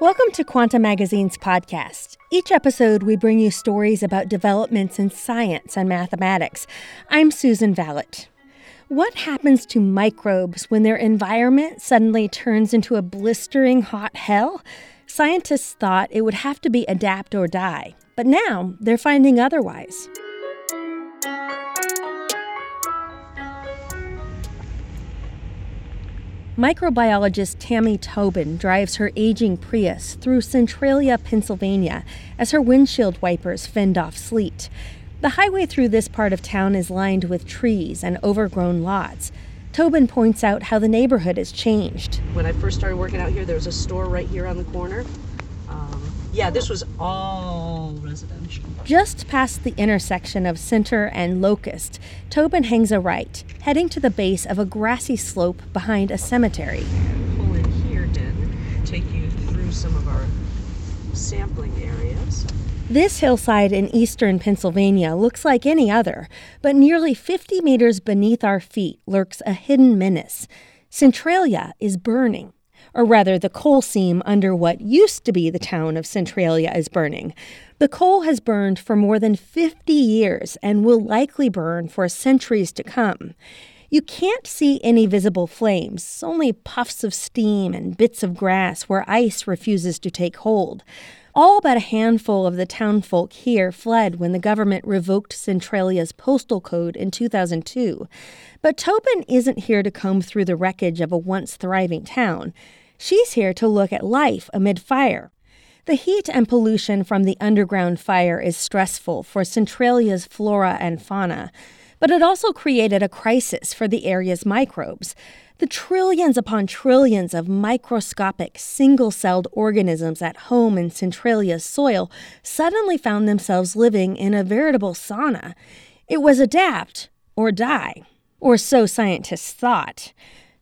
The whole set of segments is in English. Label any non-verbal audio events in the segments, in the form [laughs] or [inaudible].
Welcome to Quanta Magazine's podcast. Each episode, we bring you stories about developments in science and mathematics. I'm Susan Valot. What happens to microbes when their environment suddenly turns into a blistering hot hell? Scientists thought it would have to be adapt or die, but now they're finding otherwise. Microbiologist Tammy Tobin drives her aging Prius through Centralia, Pennsylvania, as her windshield wipers fend off sleet. The highway through this part of town is lined with trees and overgrown lots. Tobin points out how the neighborhood has changed. When I first started working out here, there was a store right here on the corner. Um, yeah, this was all residential. Just past the intersection of Center and Locust, Tobin hangs a right, heading to the base of a grassy slope behind a cemetery. Pull in here, then, take you through some of our sampling areas. This hillside in eastern Pennsylvania looks like any other, but nearly 50 meters beneath our feet lurks a hidden menace. Centralia is burning or rather, the coal seam under what used to be the town of Centralia is burning. The coal has burned for more than 50 years and will likely burn for centuries to come. You can't see any visible flames, only puffs of steam and bits of grass where ice refuses to take hold. All but a handful of the townfolk here fled when the government revoked Centralia's postal code in 2002. But Tobin isn't here to comb through the wreckage of a once thriving town. She's here to look at life amid fire. The heat and pollution from the underground fire is stressful for Centralia's flora and fauna, but it also created a crisis for the area's microbes. The trillions upon trillions of microscopic, single celled organisms at home in Centralia's soil suddenly found themselves living in a veritable sauna. It was adapt or die, or so scientists thought.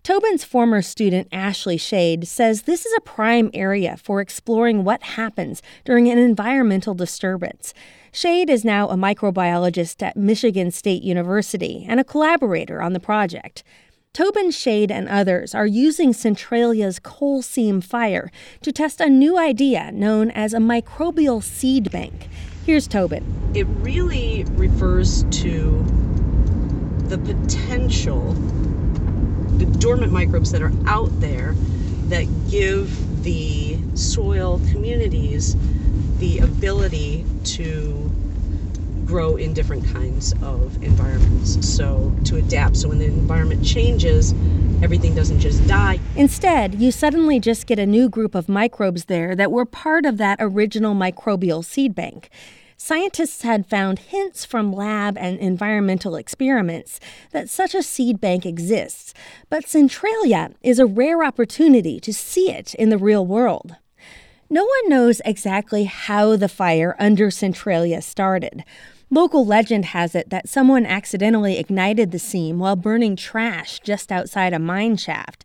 Tobin's former student Ashley Shade says this is a prime area for exploring what happens during an environmental disturbance. Shade is now a microbiologist at Michigan State University and a collaborator on the project. Tobin Shade and others are using Centralia's coal seam fire to test a new idea known as a microbial seed bank. Here's Tobin. It really refers to the potential the dormant microbes that are out there that give the soil communities the ability to grow in different kinds of environments. So, to adapt. So, when the environment changes, everything doesn't just die. Instead, you suddenly just get a new group of microbes there that were part of that original microbial seed bank. Scientists had found hints from lab and environmental experiments that such a seed bank exists, but Centralia is a rare opportunity to see it in the real world. No one knows exactly how the fire under Centralia started. Local legend has it that someone accidentally ignited the seam while burning trash just outside a mine shaft.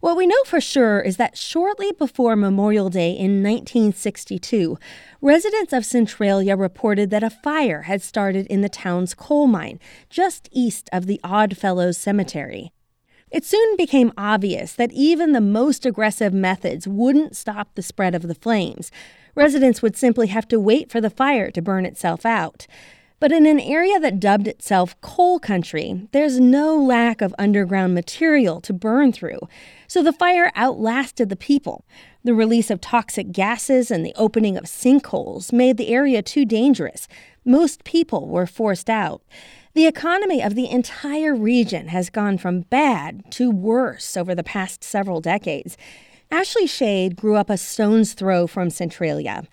What we know for sure is that shortly before Memorial Day in 1962, residents of Centralia reported that a fire had started in the town's coal mine, just east of the Oddfellows Cemetery. It soon became obvious that even the most aggressive methods wouldn't stop the spread of the flames. Residents would simply have to wait for the fire to burn itself out. But in an area that dubbed itself coal country, there's no lack of underground material to burn through. So the fire outlasted the people. The release of toxic gases and the opening of sinkholes made the area too dangerous. Most people were forced out. The economy of the entire region has gone from bad to worse over the past several decades. Ashley Shade grew up a stone's throw from Centralia.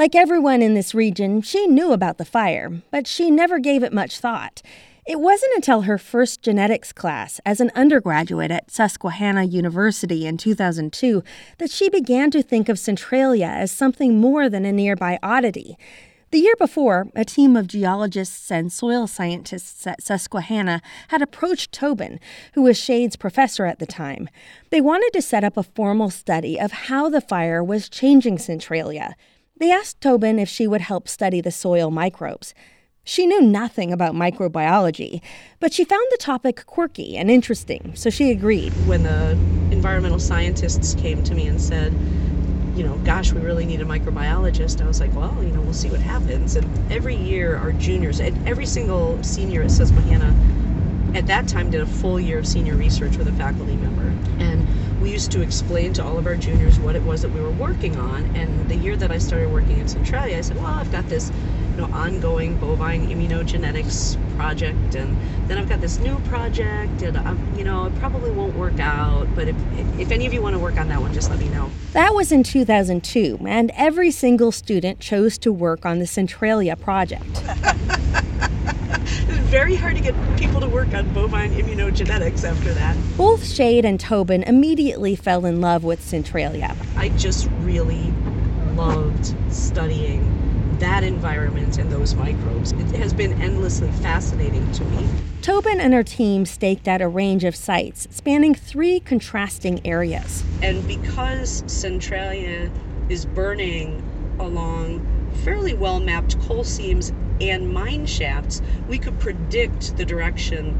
Like everyone in this region, she knew about the fire, but she never gave it much thought. It wasn't until her first genetics class as an undergraduate at Susquehanna University in 2002 that she began to think of Centralia as something more than a nearby oddity. The year before, a team of geologists and soil scientists at Susquehanna had approached Tobin, who was Shade's professor at the time. They wanted to set up a formal study of how the fire was changing Centralia. They asked Tobin if she would help study the soil microbes. She knew nothing about microbiology, but she found the topic quirky and interesting, so she agreed. When the environmental scientists came to me and said, you know, gosh, we really need a microbiologist. I was like, well, you know, we'll see what happens. And every year, our juniors, and every single senior at Susquehanna at that time did a full year of senior research with a faculty member. And we used to explain to all of our juniors what it was that we were working on. And the year that I started working at Centralia, I said, well, I've got this you know, ongoing bovine immunogenetics project, and then I've got this new project, and I'm, you know, it probably won't work out. But if if any of you want to work on that one, just let me know. That was in 2002, and every single student chose to work on the Centralia project. [laughs] very hard to get people to work on bovine immunogenetics after that. Both Shade and Tobin immediately fell in love with Centralia. I just really loved studying that environment and those microbes. It has been endlessly fascinating to me. Tobin and her team staked out a range of sites spanning three contrasting areas. And because Centralia is burning along fairly well mapped coal seams and mine shafts, we could predict the direction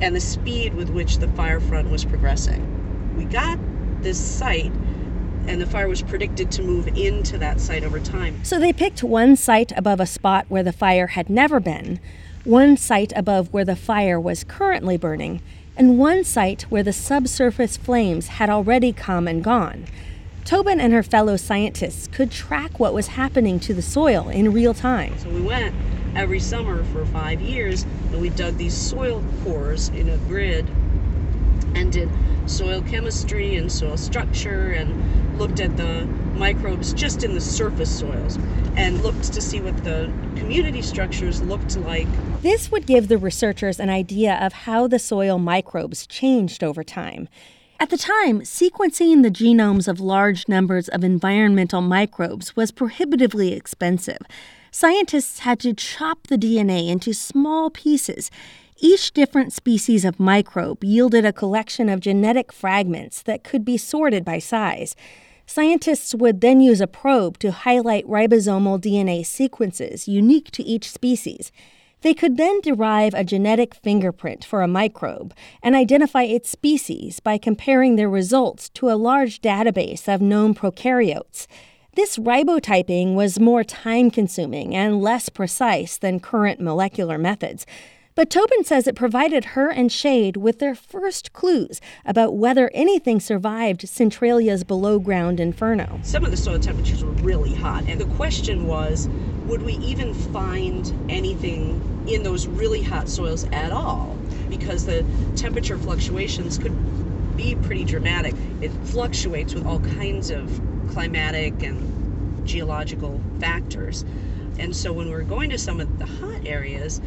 and the speed with which the fire front was progressing. We got this site and the fire was predicted to move into that site over time. So they picked one site above a spot where the fire had never been, one site above where the fire was currently burning, and one site where the subsurface flames had already come and gone. Tobin and her fellow scientists could track what was happening to the soil in real time. So we went every summer for five years and we dug these soil cores in a grid and did soil chemistry and soil structure and looked at the microbes just in the surface soils and looked to see what the community structures looked like. This would give the researchers an idea of how the soil microbes changed over time. At the time, sequencing the genomes of large numbers of environmental microbes was prohibitively expensive. Scientists had to chop the DNA into small pieces each different species of microbe yielded a collection of genetic fragments that could be sorted by size. Scientists would then use a probe to highlight ribosomal DNA sequences unique to each species. They could then derive a genetic fingerprint for a microbe and identify its species by comparing their results to a large database of known prokaryotes. This ribotyping was more time consuming and less precise than current molecular methods. But Tobin says it provided her and Shade with their first clues about whether anything survived Centralia's below ground inferno. Some of the soil temperatures were really hot, and the question was would we even find anything in those really hot soils at all? Because the temperature fluctuations could be pretty dramatic. It fluctuates with all kinds of climatic and geological factors. And so when we were going to some of the hot areas,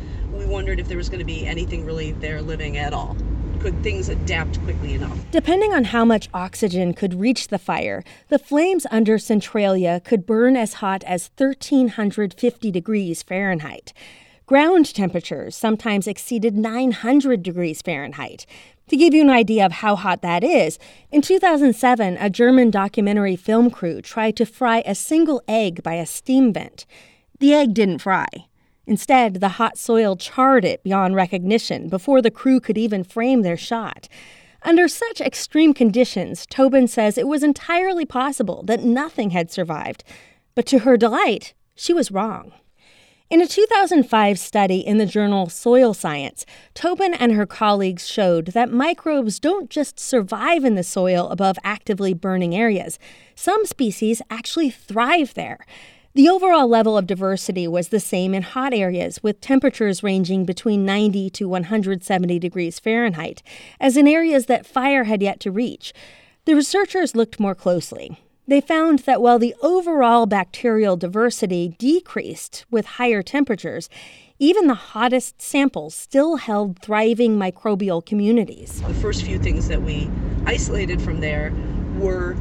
wondered if there was going to be anything really there living at all. Could things adapt quickly enough? Depending on how much oxygen could reach the fire, the flames under Centralia could burn as hot as 1350 degrees Fahrenheit. Ground temperatures sometimes exceeded 900 degrees Fahrenheit. To give you an idea of how hot that is, in 2007, a German documentary film crew tried to fry a single egg by a steam vent. The egg didn't fry. Instead, the hot soil charred it beyond recognition before the crew could even frame their shot. Under such extreme conditions, Tobin says it was entirely possible that nothing had survived. But to her delight, she was wrong. In a 2005 study in the journal Soil Science, Tobin and her colleagues showed that microbes don't just survive in the soil above actively burning areas. Some species actually thrive there. The overall level of diversity was the same in hot areas, with temperatures ranging between 90 to 170 degrees Fahrenheit, as in areas that fire had yet to reach. The researchers looked more closely. They found that while the overall bacterial diversity decreased with higher temperatures, even the hottest samples still held thriving microbial communities. The first few things that we isolated from there were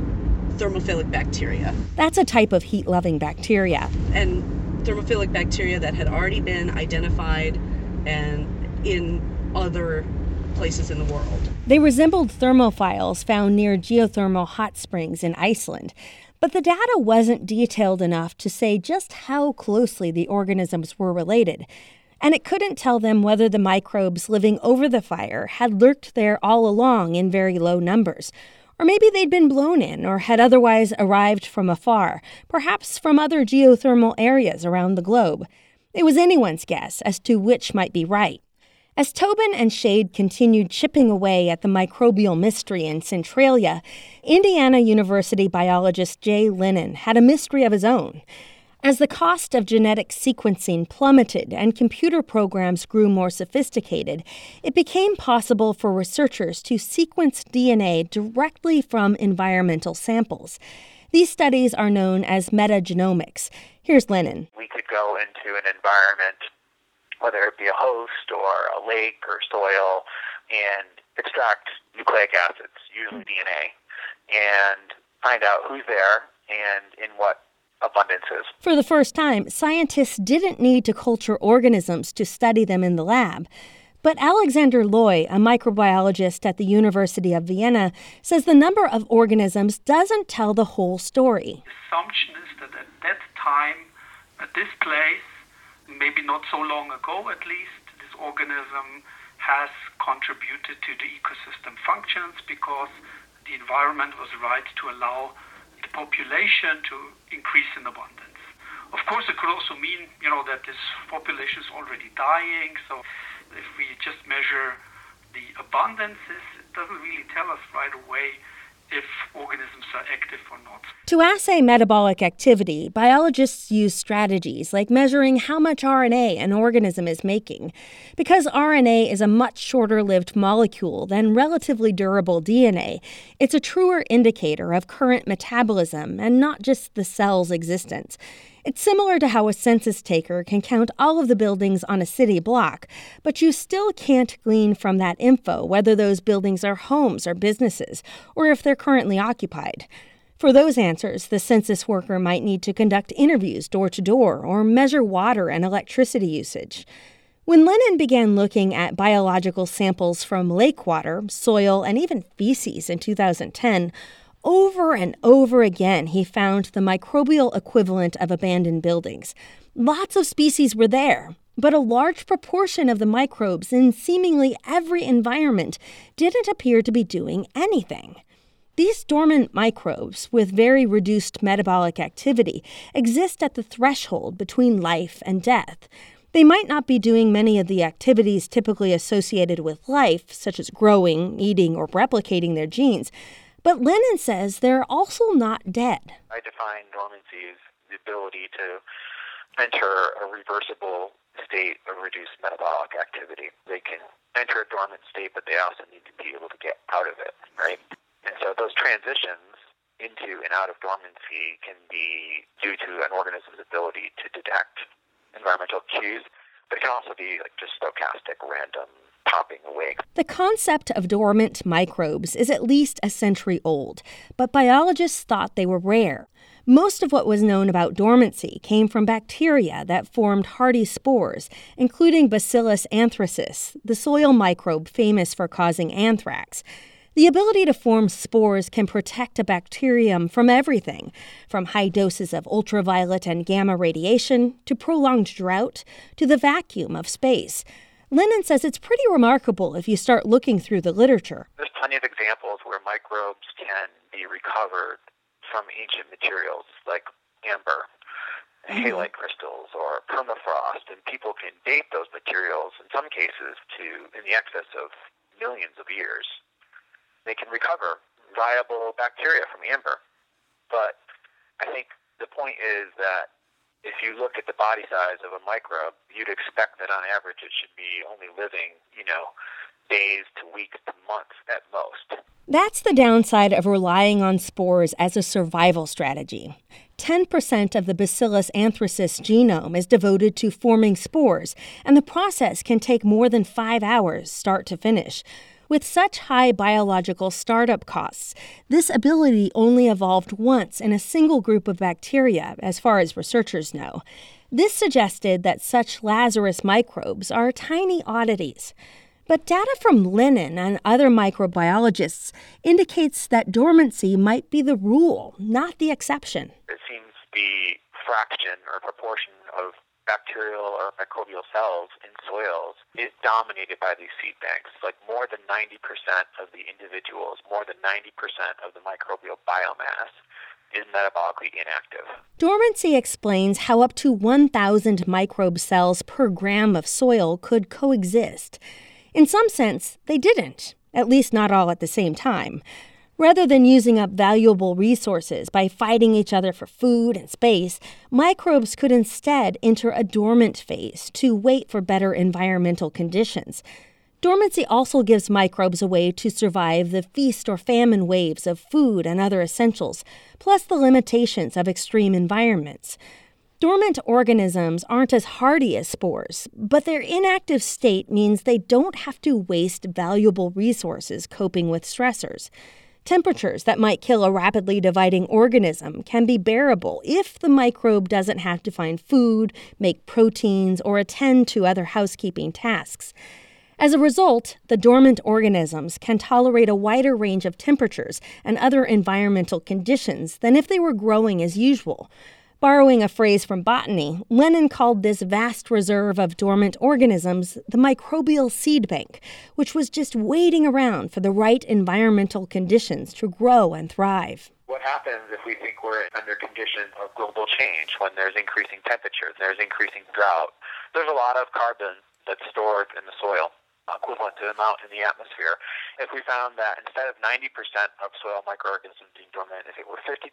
thermophilic bacteria. That's a type of heat loving bacteria. And thermophilic bacteria that had already been identified and in other places in the world. They resembled thermophiles found near geothermal hot springs in Iceland. But the data wasn't detailed enough to say just how closely the organisms were related. And it couldn't tell them whether the microbes living over the fire had lurked there all along in very low numbers, Or maybe they'd been blown in or had otherwise arrived from afar, perhaps from other geothermal areas around the globe. It was anyone's guess as to which might be right. As Tobin and Shade continued chipping away at the microbial mystery in Centralia, Indiana University biologist Jay Lennon had a mystery of his own. As the cost of genetic sequencing plummeted and computer programs grew more sophisticated, it became possible for researchers to sequence DNA directly from environmental samples. These studies are known as metagenomics. Here's Lennon. We could go into an environment, whether it be a host or a lake or soil, and extract nucleic acids, usually DNA, and find out who's there and in what abundances. For the first time, scientists didn't need to culture organisms to study them in the lab. But Alexander Loy, a microbiologist at the University of Vienna, says the number of organisms doesn't tell the whole story. The assumption is that at that time, at this place, maybe not so long ago at least, this organism has contributed to the ecosystem functions because the environment was right to allow the population to increase in abundance. Of course, it could also mean, you know, that this population is already dying. So if we just measure the abundances, it doesn't really tell us right away if organisms are active or not. To assay metabolic activity, biologists use strategies like measuring how much RNA an organism is making. Because RNA is a much shorter lived molecule than relatively durable DNA, it's a truer indicator of current metabolism and not just the cell's existence. It's similar to how a census taker can count all of the buildings on a city block, but you still can't glean from that info whether those buildings are homes or businesses, or if they're currently occupied. For those answers, the census worker might need to conduct interviews door to door or measure water and electricity usage. When Lennon began looking at biological samples from lake water, soil, and even feces in 2010, over and over again, he found the microbial equivalent of abandoned buildings. Lots of species were there, but a large proportion of the microbes in seemingly every environment didn't appear to be doing anything. These dormant microbes, with very reduced metabolic activity, exist at the threshold between life and death. They might not be doing many of the activities typically associated with life, such as growing, eating, or replicating their genes, but Lennon says they're also not dead. I define dormancy as the ability to enter a reversible state of reduced metabolic activity. They can enter a dormant state, but they also need to be able to get out of it, right? And so those transitions into and out of dormancy can be due to an organism's ability to detect environmental cues, but it can also be like just stochastic, random popping away. The concept of dormant microbes is at least a century old, but biologists thought they were rare. Most of what was known about dormancy came from bacteria that formed hardy spores, including Bacillus anthracis, the soil microbe famous for causing anthrax. The ability to form spores can protect a bacterium from everything, from high doses of ultraviolet and gamma radiation to prolonged drought to the vacuum of space. Lennon says it's pretty remarkable if you start looking through the literature. There's plenty of examples where microbes can be recovered from ancient materials like amber, mm-hmm. halite crystals, or permafrost, and people can date those materials in some cases to in the excess of millions of years. They can recover viable bacteria from amber. But I think the point is that if you look at the body size of a microbe, you'd expect that on average it should be only living, you know, days to weeks to months at most. That's the downside of relying on spores as a survival strategy. 10% of the Bacillus anthracis genome is devoted to forming spores, and the process can take more than five hours, start to finish. With such high biological startup costs, this ability only evolved once in a single group of bacteria, as far as researchers know. This suggested that such Lazarus microbes are tiny oddities. But data from Lennon and other microbiologists indicates that dormancy might be the rule, not the exception. It seems the fraction or proportion of bacterial or microbial cells in soils is dominated by these seed banks. Like more than 90% of the individuals, more than 90% of the microbial biomass is metabolically inactive. Dormancy explains how up to 1,000 microbe cells per gram of soil could coexist. In some sense, they didn't, at least not all at the same time. Rather than using up valuable resources by fighting each other for food and space, microbes could instead enter a dormant phase to wait for better environmental conditions. Dormancy also gives microbes a way to survive the feast or famine waves of food and other essentials, plus the limitations of extreme environments. Dormant organisms aren't as hardy as spores, but their inactive state means they don't have to waste valuable resources coping with stressors. Temperatures that might kill a rapidly dividing organism can be bearable if the microbe doesn't have to find food, make proteins, or attend to other housekeeping tasks. As a result, the dormant organisms can tolerate a wider range of temperatures and other environmental conditions than if they were growing as usual. Borrowing a phrase from botany, Lennon called this vast reserve of dormant organisms the microbial seed bank, which was just waiting around for the right environmental conditions to grow and thrive. What happens if we think we're under conditions of global change when there's increasing temperatures, there's increasing drought? There's a lot of carbon that's stored in the soil equivalent to the amount in the atmosphere. If we found that instead of 90% of soil microorganisms being dormant, if it were 50%,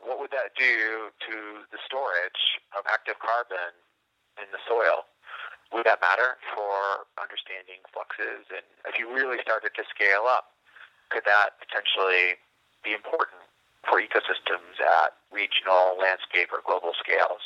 what would that do to the storage of active carbon in the soil? Would that matter for understanding fluxes? And if you really started to scale up, could that potentially be important for ecosystems at regional, landscape, or global scales?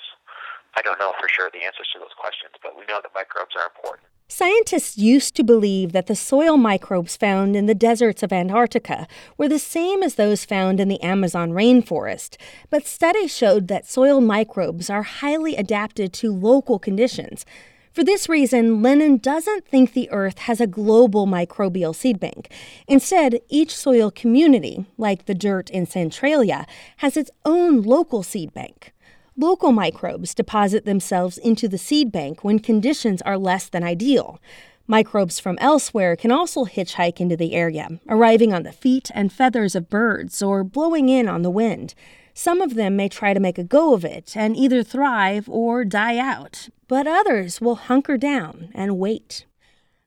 I don't know for sure the answers to those questions, but we know that microbes are important. Scientists used to believe that the soil microbes found in the deserts of Antarctica were the same as those found in the Amazon rainforest, but studies showed that soil microbes are highly adapted to local conditions. For this reason, Lennon doesn't think the Earth has a global microbial seed bank. Instead, each soil community, like the dirt in Centralia, has its own local seed bank. Local microbes deposit themselves into the seed bank when conditions are less than ideal. Microbes from elsewhere can also hitchhike into the area, arriving on the feet and feathers of birds or blowing in on the wind. Some of them may try to make a go of it and either thrive or die out, but others will hunker down and wait.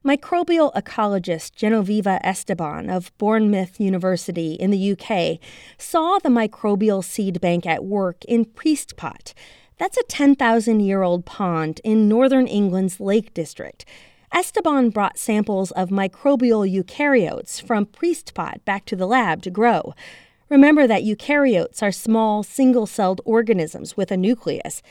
Microbial ecologist Genoveva Esteban of Bournemouth University in the UK saw the microbial seed bank at work in Priestpot. That's a 10,000 year old pond in northern England's Lake District. Esteban brought samples of microbial eukaryotes from Priestpot back to the lab to grow. Remember that eukaryotes are small, single celled organisms with a nucleus.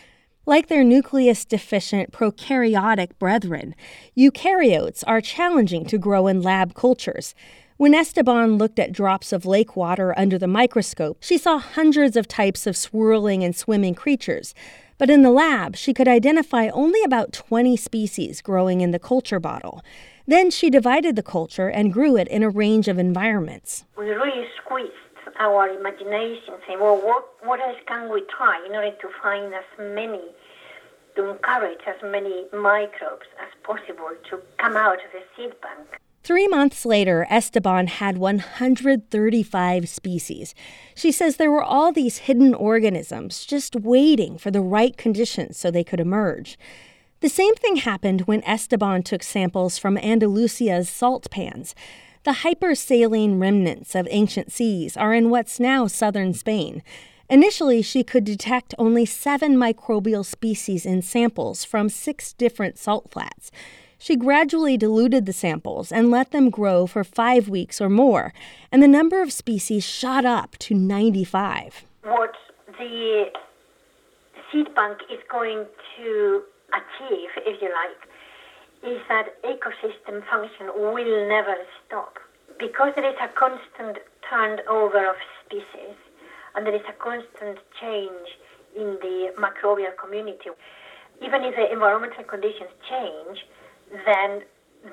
Like their nucleus deficient prokaryotic brethren, eukaryotes are challenging to grow in lab cultures. When Esteban looked at drops of lake water under the microscope, she saw hundreds of types of swirling and swimming creatures. But in the lab, she could identify only about 20 species growing in the culture bottle. Then she divided the culture and grew it in a range of environments. We really squeezed our imagination, saying, well, what, what else can we try in order to find as many, to encourage as many microbes as possible to come out of the seed bank? Three months later, Esteban had 135 species. She says there were all these hidden organisms just waiting for the right conditions so they could emerge. The same thing happened when Esteban took samples from Andalusia's salt pans. The hypersaline remnants of ancient seas are in what's now southern Spain. Initially, she could detect only seven microbial species in samples from six different salt flats. She gradually diluted the samples and let them grow for five weeks or more, and the number of species shot up to 95. What the seed bank is going to achieve, if you like, is that ecosystem function will never stop because there is a constant turnover of species and there is a constant change in the microbial community. Even if the environmental conditions change, then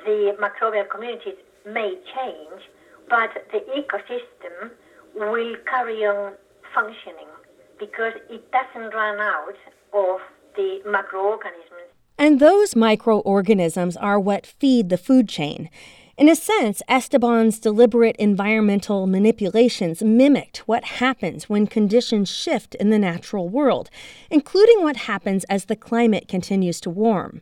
the microbial communities may change, but the ecosystem will carry on functioning because it doesn't run out of the macroorganisms. And those microorganisms are what feed the food chain. In a sense, Esteban's deliberate environmental manipulations mimicked what happens when conditions shift in the natural world, including what happens as the climate continues to warm.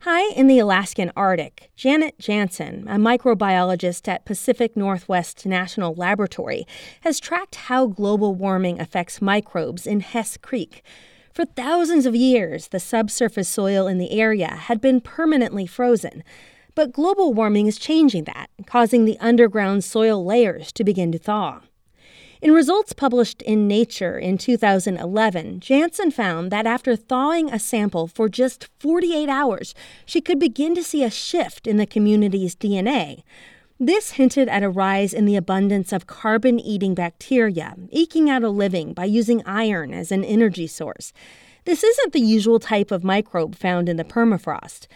High in the Alaskan Arctic, Janet Jansson, a microbiologist at Pacific Northwest National Laboratory, has tracked how global warming affects microbes in Hess Creek. For thousands of years, the subsurface soil in the area had been permanently frozen. But global warming is changing that, causing the underground soil layers to begin to thaw. In results published in Nature in 2011, Jansson found that after thawing a sample for just 48 hours, she could begin to see a shift in the community's DNA. This hinted at a rise in the abundance of carbon eating bacteria, eking out a living by using iron as an energy source. This isn't the usual type of microbe found in the permafrost.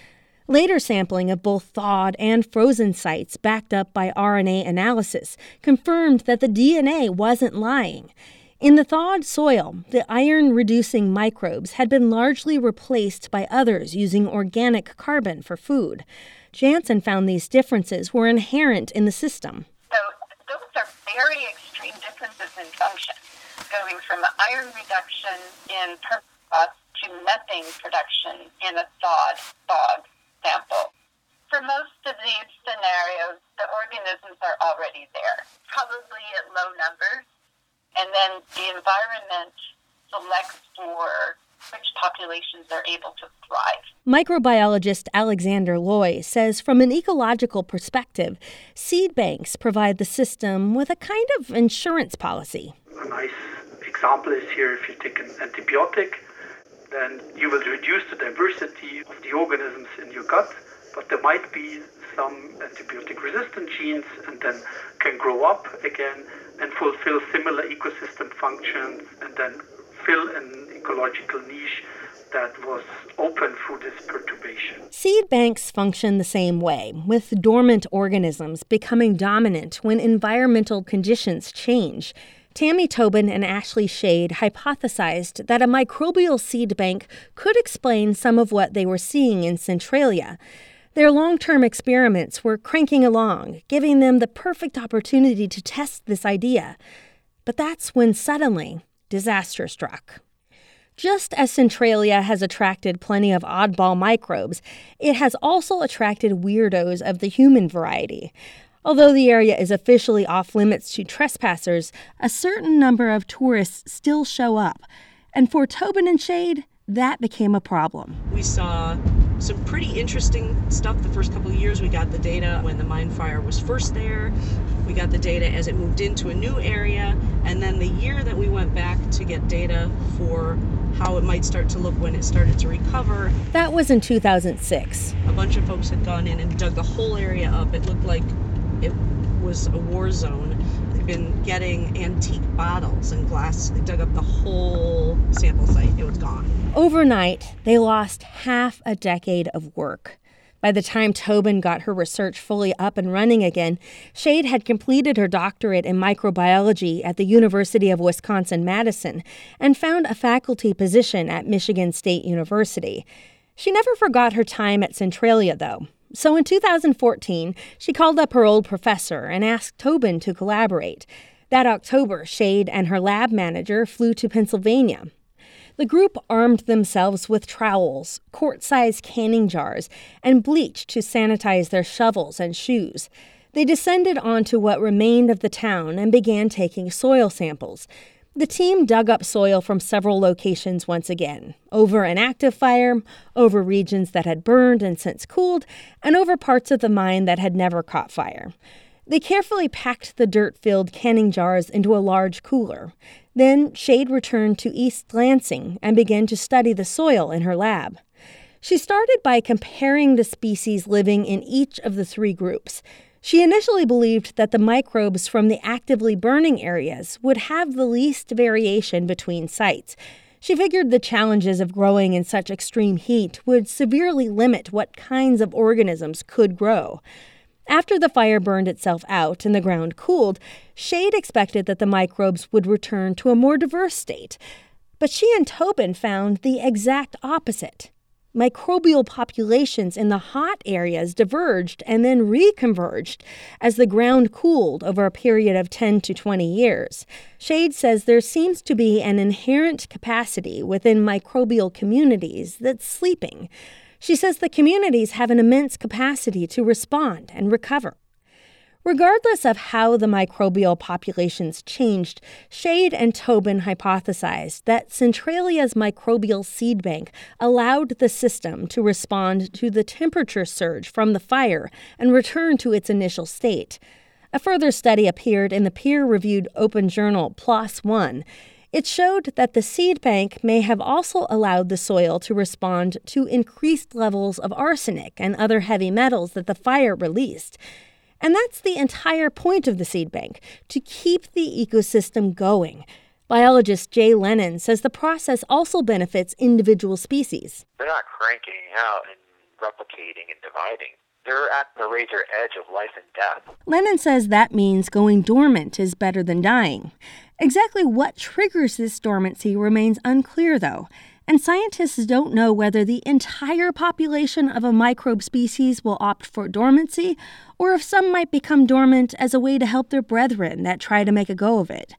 Later sampling of both thawed and frozen sites, backed up by RNA analysis, confirmed that the DNA wasn't lying. In the thawed soil, the iron reducing microbes had been largely replaced by others using organic carbon for food. Jansson found these differences were inherent in the system. So, those are very extreme differences in function, going from iron reduction in permafrost to methane production in a thawed bog sample. For most of these scenarios, the organisms are already there, probably at low numbers, and then the environment selects for which populations are able to thrive. Microbiologist Alexander Loy says from an ecological perspective, seed banks provide the system with a kind of insurance policy. A nice example is here if you take an antibiotic then you will reduce the diversity of the organisms in your gut, but there might be some antibiotic resistant genes and then can grow up again and fulfill similar ecosystem functions and then fill an ecological niche that was open through this perturbation. Seed banks function the same way, with dormant organisms becoming dominant when environmental conditions change. Tammy Tobin and Ashley Shade hypothesized that a microbial seed bank could explain some of what they were seeing in Centralia. Their long term experiments were cranking along, giving them the perfect opportunity to test this idea. But that's when suddenly disaster struck. Just as Centralia has attracted plenty of oddball microbes, it has also attracted weirdos of the human variety. Although the area is officially off limits to trespassers, a certain number of tourists still show up. And for Tobin and Shade, that became a problem. We saw some pretty interesting stuff the first couple of years. We got the data when the mine fire was first there. We got the data as it moved into a new area. And then the year that we went back to get data for how it might start to look when it started to recover. That was in 2006. A bunch of folks had gone in and dug the whole area up. It looked like it was a war zone. They've been getting antique bottles and glass. They dug up the whole sample site. It was gone. Overnight, they lost half a decade of work. By the time Tobin got her research fully up and running again, Shade had completed her doctorate in microbiology at the University of Wisconsin Madison and found a faculty position at Michigan State University. She never forgot her time at Centralia, though. So in 2014, she called up her old professor and asked Tobin to collaborate. That October, Shade and her lab manager flew to Pennsylvania. The group armed themselves with trowels, quart sized canning jars, and bleach to sanitize their shovels and shoes. They descended onto what remained of the town and began taking soil samples. The team dug up soil from several locations once again over an active fire, over regions that had burned and since cooled, and over parts of the mine that had never caught fire. They carefully packed the dirt filled canning jars into a large cooler. Then Shade returned to East Lansing and began to study the soil in her lab. She started by comparing the species living in each of the three groups. She initially believed that the microbes from the actively burning areas would have the least variation between sites. She figured the challenges of growing in such extreme heat would severely limit what kinds of organisms could grow. After the fire burned itself out and the ground cooled, Shade expected that the microbes would return to a more diverse state. But she and Tobin found the exact opposite. Microbial populations in the hot areas diverged and then reconverged as the ground cooled over a period of 10 to 20 years. Shade says there seems to be an inherent capacity within microbial communities that's sleeping. She says the communities have an immense capacity to respond and recover. Regardless of how the microbial populations changed, Shade and Tobin hypothesized that Centralia's microbial seed bank allowed the system to respond to the temperature surge from the fire and return to its initial state. A further study appeared in the peer reviewed open journal PLOS One. It showed that the seed bank may have also allowed the soil to respond to increased levels of arsenic and other heavy metals that the fire released. And that's the entire point of the seed bank to keep the ecosystem going. Biologist Jay Lennon says the process also benefits individual species. They're not cranking out and replicating and dividing. They're at the razor edge of life and death. Lennon says that means going dormant is better than dying. Exactly what triggers this dormancy remains unclear, though, and scientists don't know whether the entire population of a microbe species will opt for dormancy or if some might become dormant as a way to help their brethren that try to make a go of it.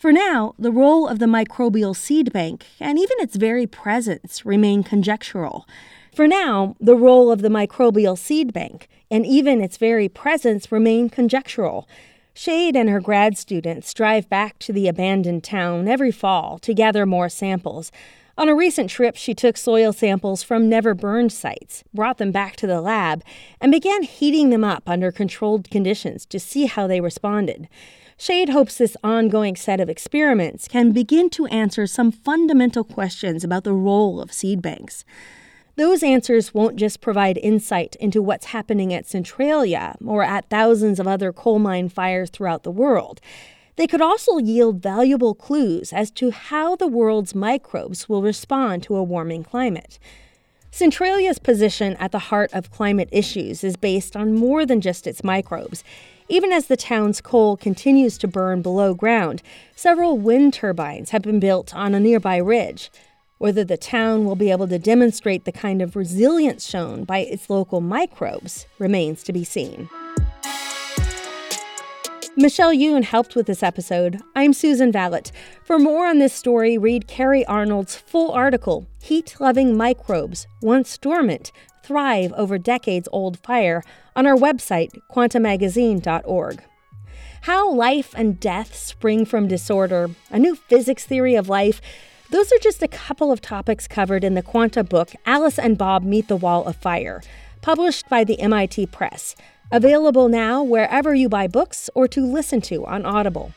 For now, the role of the microbial seed bank and even its very presence remain conjectural. For now, the role of the microbial seed bank and even its very presence remain conjectural. Shade and her grad students drive back to the abandoned town every fall to gather more samples. On a recent trip, she took soil samples from never burned sites, brought them back to the lab, and began heating them up under controlled conditions to see how they responded. Shade hopes this ongoing set of experiments can begin to answer some fundamental questions about the role of seed banks. Those answers won't just provide insight into what's happening at Centralia or at thousands of other coal mine fires throughout the world. They could also yield valuable clues as to how the world's microbes will respond to a warming climate. Centralia's position at the heart of climate issues is based on more than just its microbes. Even as the town's coal continues to burn below ground, several wind turbines have been built on a nearby ridge. Whether the town will be able to demonstrate the kind of resilience shown by its local microbes remains to be seen. Michelle Yoon helped with this episode. I'm Susan Valot. For more on this story, read Carrie Arnold's full article, Heat Loving Microbes, Once Dormant, Thrive Over Decades Old Fire, on our website, quantamagazine.org. How life and death spring from disorder, a new physics theory of life, those are just a couple of topics covered in the Quanta book Alice and Bob Meet the Wall of Fire, published by the MIT Press. Available now wherever you buy books or to listen to on Audible.